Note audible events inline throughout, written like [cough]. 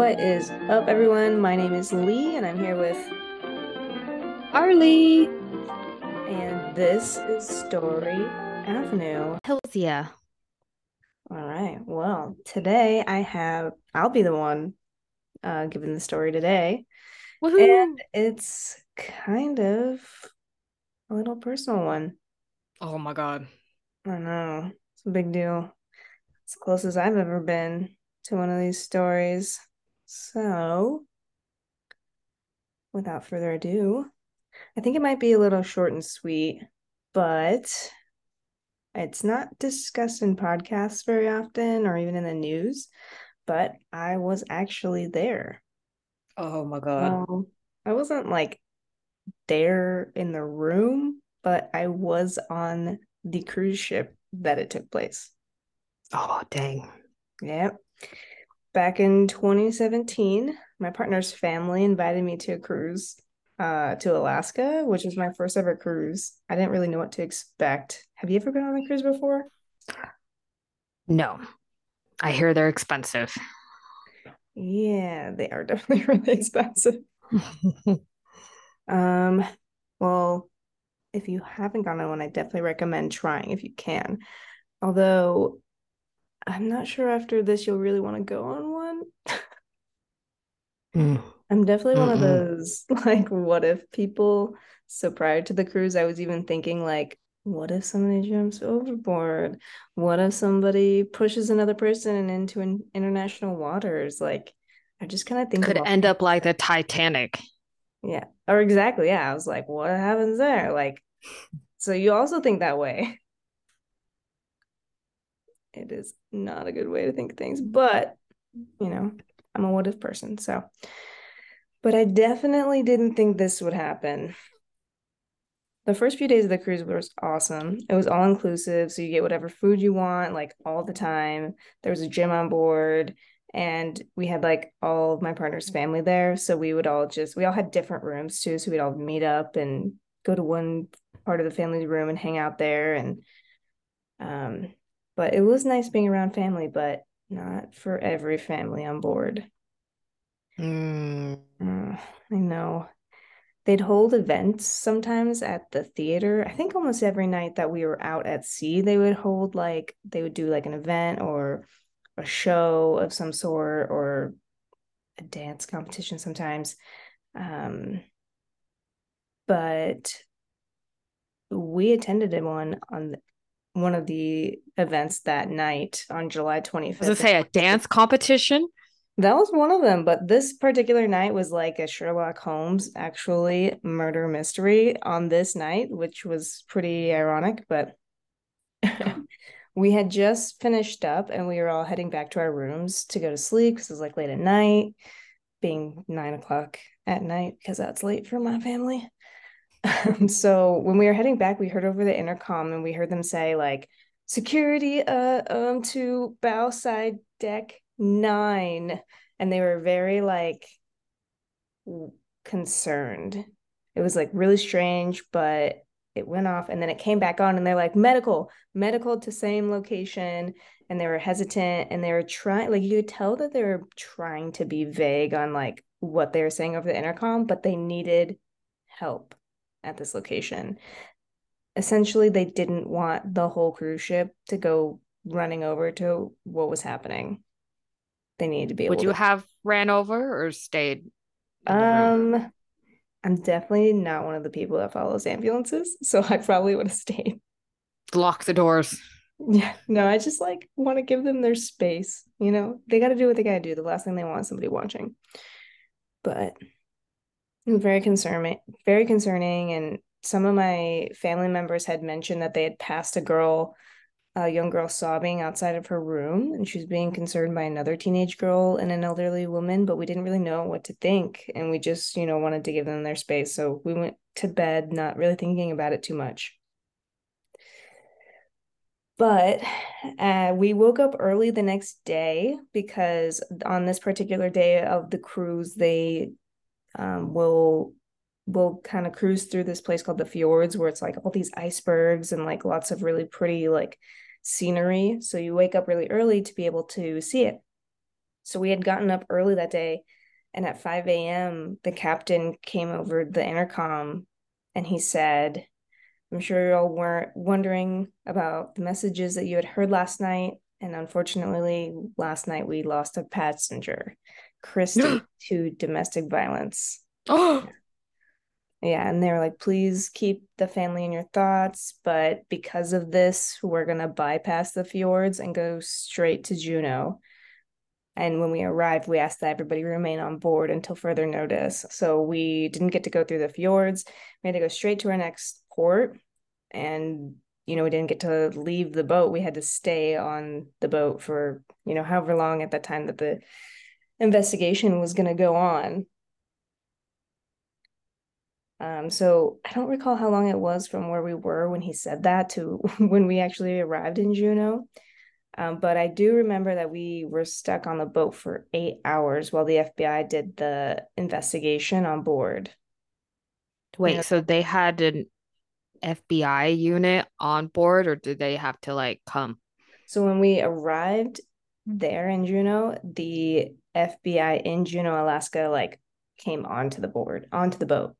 What is up, everyone? My name is Leigh, and I'm here with Arlie. and this is Story Avenue. Hilsia. All right. Well, today I have, I'll be the one uh, giving the story today, Woohoo. and it's kind of a little personal one. oh my god. I know it's a big deal. It's the closest I've ever been to one of these stories. So, without further ado, I think it might be a little short and sweet, but it's not discussed in podcasts very often or even in the news. But I was actually there. Oh my god. Well, I wasn't like there in the room, but I was on the cruise ship that it took place. Oh dang. Yep. Back in 2017, my partner's family invited me to a cruise uh, to Alaska, which was my first ever cruise. I didn't really know what to expect. Have you ever been on a cruise before? No. I hear they're expensive. Yeah, they are [laughs] definitely really expensive. Um, well, if you haven't gone on one, I definitely recommend trying if you can. Although I'm not sure after this you'll really want to go on one. Mm. I'm definitely one of those [laughs] like what if people. So prior to the cruise, I was even thinking like, what if somebody jumps overboard? What if somebody pushes another person into an international waters? Like, I just kind of think Could end up like the Titanic. Yeah. Or exactly. Yeah. I was like, what happens there? Like, so you also think that way. [laughs] It is not a good way to think things, but you know, I'm a what if person. So, but I definitely didn't think this would happen. The first few days of the cruise was awesome. It was all inclusive. So you get whatever food you want, like all the time. There was a gym on board and we had like all of my partner's family there. So we would all just, we all had different rooms too. So we'd all meet up and go to one part of the family's room and hang out there. And, um, but it was nice being around family, but not for every family on board. Mm. Uh, I know. They'd hold events sometimes at the theater. I think almost every night that we were out at sea, they would hold like they would do like an event or a show of some sort or a dance competition sometimes. Um, but we attended one on one of the events that night on July I was 25th. gonna say a dance competition. That was one of them, but this particular night was like a Sherlock Holmes actually murder mystery on this night, which was pretty ironic, but [laughs] we had just finished up and we were all heading back to our rooms to go to sleep because it was like late at night, being nine o'clock at night because that's late for my family. [laughs] so when we were heading back, we heard over the intercom and we heard them say like security uh um to bow side deck nine. And they were very like concerned. It was like really strange but it went off and then it came back on and they're like medical medical to same location. And they were hesitant and they were trying like you could tell that they were trying to be vague on like what they were saying over the intercom but they needed help at this location essentially they didn't want the whole cruise ship to go running over to what was happening they needed to be able Would you to have ran over or stayed? in the room? um i'm definitely not one of the people that follows ambulances so i probably would have stayed Lock the doors. yeah no i just like want to give them their space you know they got to do what they got to do the last thing they want is somebody watching but very concerning very concerning and some of my family members had mentioned that they had passed a girl a young girl sobbing outside of her room and she was being concerned by another teenage girl and an elderly woman but we didn't really know what to think and we just you know wanted to give them their space so we went to bed not really thinking about it too much. But uh, we woke up early the next day because on this particular day of the cruise they um, will we'll kind of cruise through this place called the fjords where it's like all these icebergs and like lots of really pretty like scenery so you wake up really early to be able to see it So we had gotten up early that day, and at 5 a.m., the captain came over the intercom and he said, I'm sure you all weren't wondering about the messages that you had heard last night. And unfortunately, last night we lost a passenger, Kristy, [gasps] to domestic violence. Oh, Yeah, and they were like, please keep the family in your thoughts. But because of this, we're going to bypass the fjords and go straight to Juneau. And when we arrived, we asked that everybody remain on board until further notice. So we didn't get to go through the fjords. We had to go straight to our next port. And, you know, we didn't get to leave the boat. We had to stay on the boat for, you know, however long at that time that the investigation was going to go on. Um, so I don't recall how long it was from where we were when he said that to [laughs] when we actually arrived in Juneau. Um, but I do remember that we were stuck on the boat for eight hours while the FBI did the investigation on board. wait, so they had an FBI unit on board, or did they have to like come? So when we arrived there in Juneau, the FBI in Juneau, Alaska, like came onto the board, onto the boat.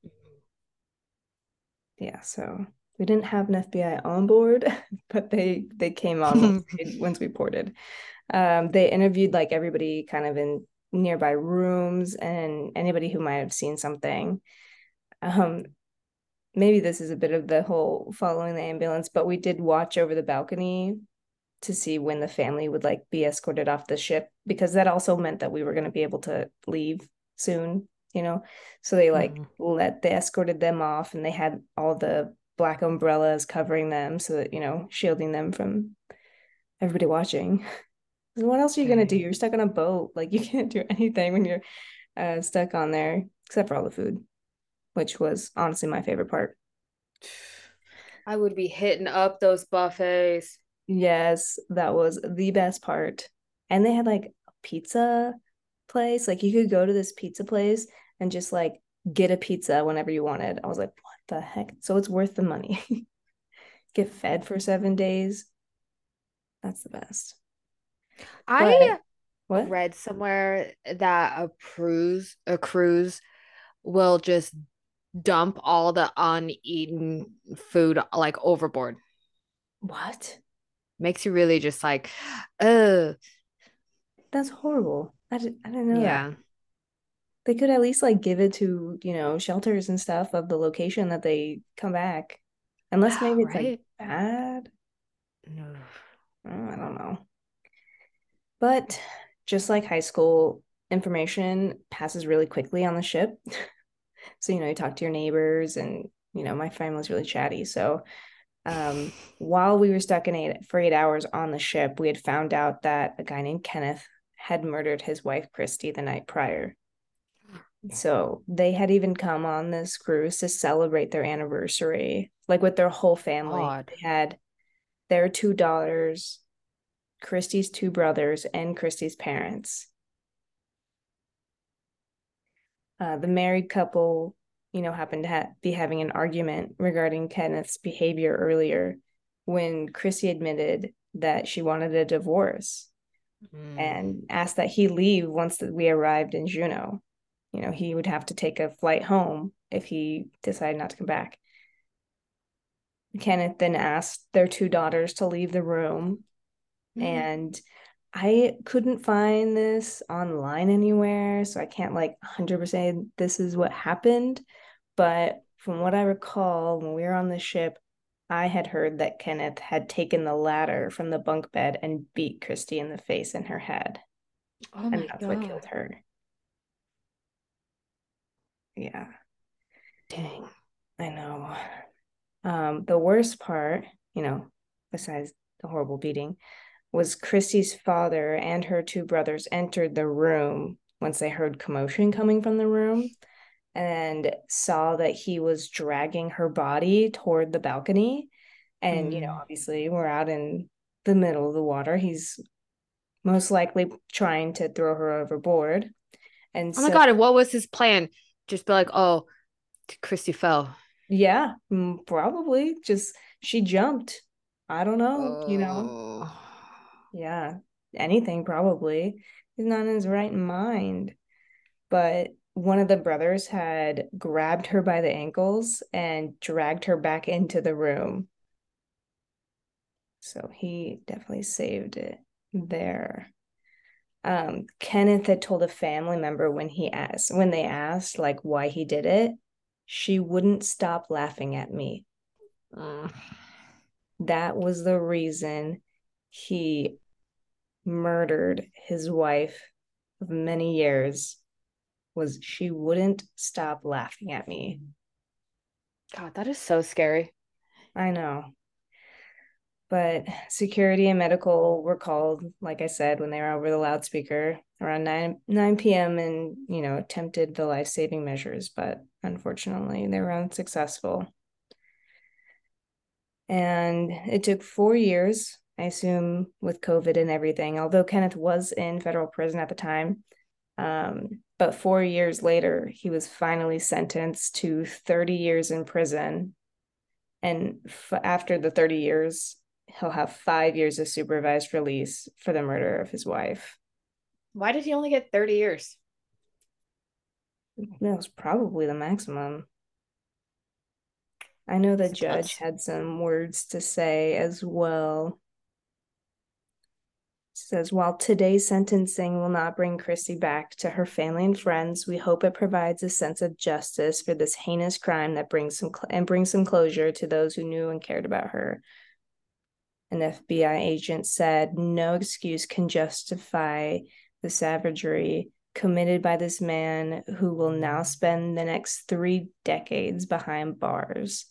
Yeah, so we didn't have an FBI on board, [laughs] but they they came on once [laughs] we, once we ported. Um, they interviewed like everybody kind of in nearby rooms and anybody who might have seen something. Um, maybe this is a bit of the whole following the ambulance, but we did watch over the balcony to see when the family would like be escorted off the ship because that also meant that we were going to be able to leave soon, you know. So they like Mhm. let they escorted them off and they had all the black umbrellas covering them so that, you know, shielding them from everybody watching. [laughs] What else are you gonna do? You're stuck on a boat. [laughs] Like you can't do anything when you're uh, stuck on there, except for all the food, which was honestly my favorite part. [sighs] I would be hitting up those buffets. Yes, that was the best part. And they had like a pizza place. Like you could go to this pizza place and just like get a pizza whenever you wanted. I was like, what the heck? So it's worth the money. [laughs] Get fed for seven days. That's the best. I What? read somewhere that a cruise a cruise will just dump all the uneaten food like overboard. What? Makes you really just like, uh That's horrible. I, I didn't know that. yeah. They could at least like give it to, you know, shelters and stuff of the location that they come back. Unless maybe it's like bad. No. Oh, I don't know. But just like high school, information passes really quickly on the ship. [laughs] So, you know, you talk to your neighbors and, you know, my family's really chatty. So, um, while we were stuck in eight for eight hours on the ship, we had found out that a guy named Kenneth had murdered his wife, Kristy, the night prior. So they had even come on this cruise to celebrate their anniversary, like with their whole family. God. They had their two daughters, Kristy's two brothers, and Kristy's parents. Uh, the married couple, you know, happened to ha- be having an argument regarding Kenneth's behavior earlier when Kristy admitted that she wanted a divorce Mm. and asked that he leave once that we arrived in Juneau. You know, he would have to take a flight home if he decided not to come back. Kenneth then asked their two daughters to leave the room, Mhm. and I couldn't find this online anywhere, so I can't like 100% this is what happened. But from what I recall, when we were on the ship, I had heard that Kenneth had taken the ladder from the bunk bed and beat Kristy in the face and her head, Oh my and that's what killed her. Yeah, Dang. I know. Um, the worst part, you know, besides the horrible beating, was Kristy's father and her two brothers entered the room once they heard commotion coming from the room and saw that he was dragging her body toward the balcony. And, you know, Mm. obviously we're out in the middle of the water. He's most likely trying to throw her overboard. And Oh my God. And what was his plan? Just be like, oh, Kristy fell. yeah, mm, probably just she jumped. I don't know, you know. Oh. Yeah, anything probably. He's not in his right mind. But one of the brothers had grabbed her by the ankles and dragged her back into the room. So he definitely saved it there. Um, Kenneth had told a family member when he asked when they asked like why he did it, she wouldn't stop laughing at me. That was the reason he murdered his wife of many years was she wouldn't stop laughing at me. God, that is so scary. I know. But security and medical were called, like I said, when they were over the loudspeaker around 9 9 p.m. and you know attempted the life saving measures, but unfortunately they were unsuccessful. And it took four years, I assume, with COVID and everything. Although Kenneth was in federal prison at the time, um, but four years later, he was finally sentenced to 30 years in prison. And f- after the 30 years, he'll have five years of supervised release for the murder of his wife. Why did he only get 30 years? That was probably the maximum. I know the judge had some words to say as well. Says while today's sentencing will not bring Kristy back to her family and friends, we hope it provides a sense of justice for this heinous crime that brings some cl- and brings some closure to those who knew and cared about her. An FBI agent said no excuse can justify the savagery committed by this man who will now spend the next three decades behind bars.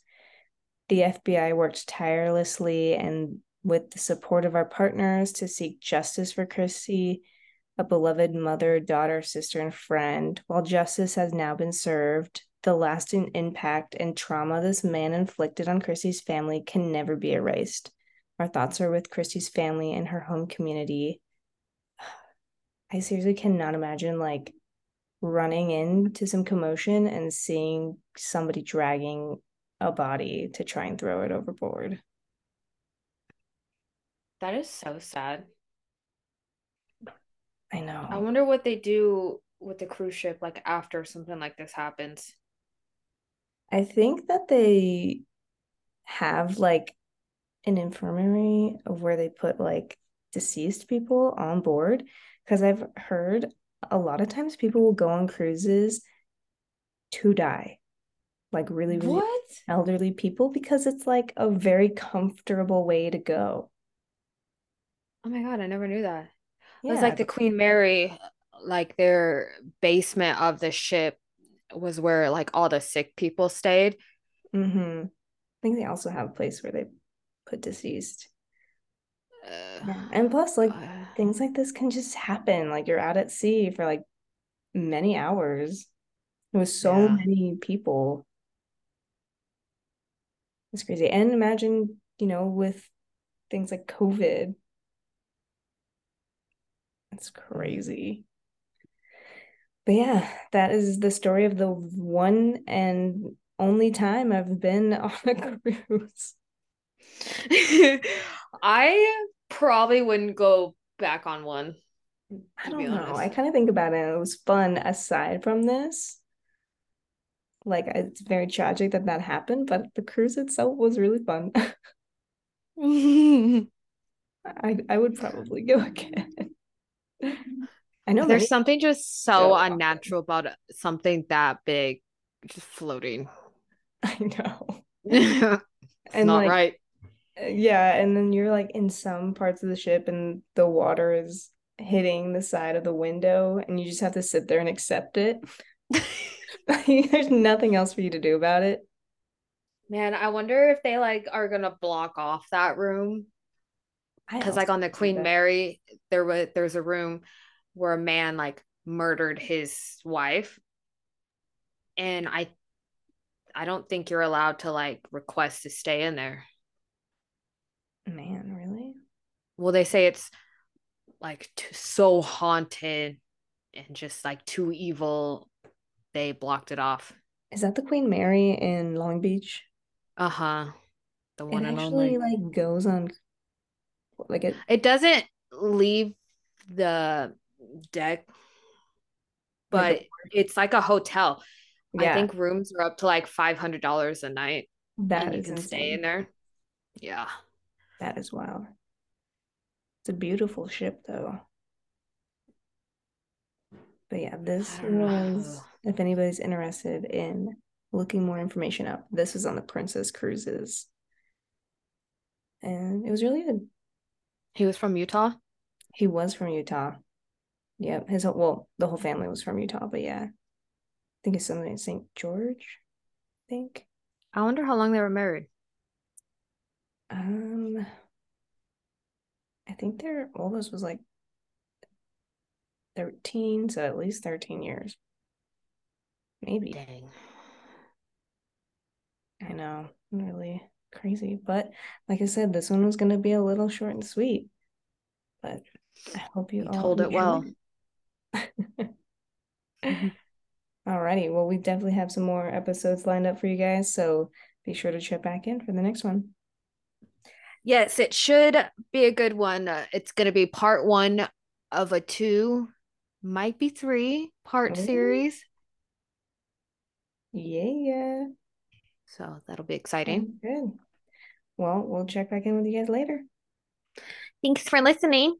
The FBI worked tirelessly and with the support of our partners to seek justice for Kristy, a beloved mother, daughter, sister, and friend. While justice has now been served, the lasting impact and trauma this man inflicted on Kristy's family can never be erased. Our thoughts are with Kristy's family and her home community. [sighs] I seriously cannot imagine like running into some commotion and seeing somebody dragging a body to try and throw it overboard. That is so sad. I know. I wonder what they do with the cruise ship like after something like this happens. I think that they have like an infirmary of where they put like deceased people on board because I've heard a lot of times people will go on cruises to die. Like really, really what? elderly people because it's like a very comfortable way to go. Oh my god, I never knew that. Yeah. It was like the Queen Mary, like their basement of the ship was where like all the sick people stayed. Mm-hmm. I think they also have a place where they put deceased. Uh, yeah. And plus, like uh, things like this can just happen. Like you're out at sea for like many hours with so yeah. many people. It's crazy. And imagine, you know, with things like COVID. It's crazy. But yeah, that is the story of the one and only time I've been [laughs] on a cruise. I probably wouldn't go back on one. I don't know. I kind of think about it. It was fun aside from this. Like it's very tragic that that happened, but the cruise itself was really fun. [laughs] [laughs] I I would probably go again. I know there's something just so unnatural about something that big just floating. [laughs] I know. [laughs] it's and not like, right. yeah and then you're like in some parts of the ship and the water is hitting the side of the window and you just have to sit there and accept it. [laughs] There's nothing else for you to do about it. Man i wonder if they like are gonna block off that room because like on the queen mary there was there's a room where a man like murdered his wife and i i don't think you're allowed to like request to stay in there Man, really? Well, they say it's like too, so haunted and just like too evil. They blocked it off. Is that the Queen Mary in Long Beach? Uh huh. The one it and actually only. like goes on like it. It doesn't leave the deck. But like it's like a hotel. Yeah. I think rooms are up to like five hundred dollars a night. That you can insane. stay in there. Yeah. That is wild. It's a beautiful ship though. But yeah, this was if anybody's interested in looking more information up, this is on the Princess Cruises. And it was really good. He was from Utah? He was from Utah. Yep. His whole, well, the whole family was from Utah, but yeah. I think it's something in St. George. I think. I wonder how long they were married. Um I think their oldest was like 13, so at least 13 years. Maybe. Dang. I know. Really crazy. But like I said, this one was going to be a little short and sweet. But I hope you, you all told it well. [laughs] Alrighty. Well, we definitely have some more episodes lined up for you guys. So be sure to check back in for the next one. Yes, it should be a good one. Uh, it's going to be part one of a two, might be three part oh. series. Yeah. So that'll be exciting. Good. Well, we'll check back in with you guys later. Thanks for listening.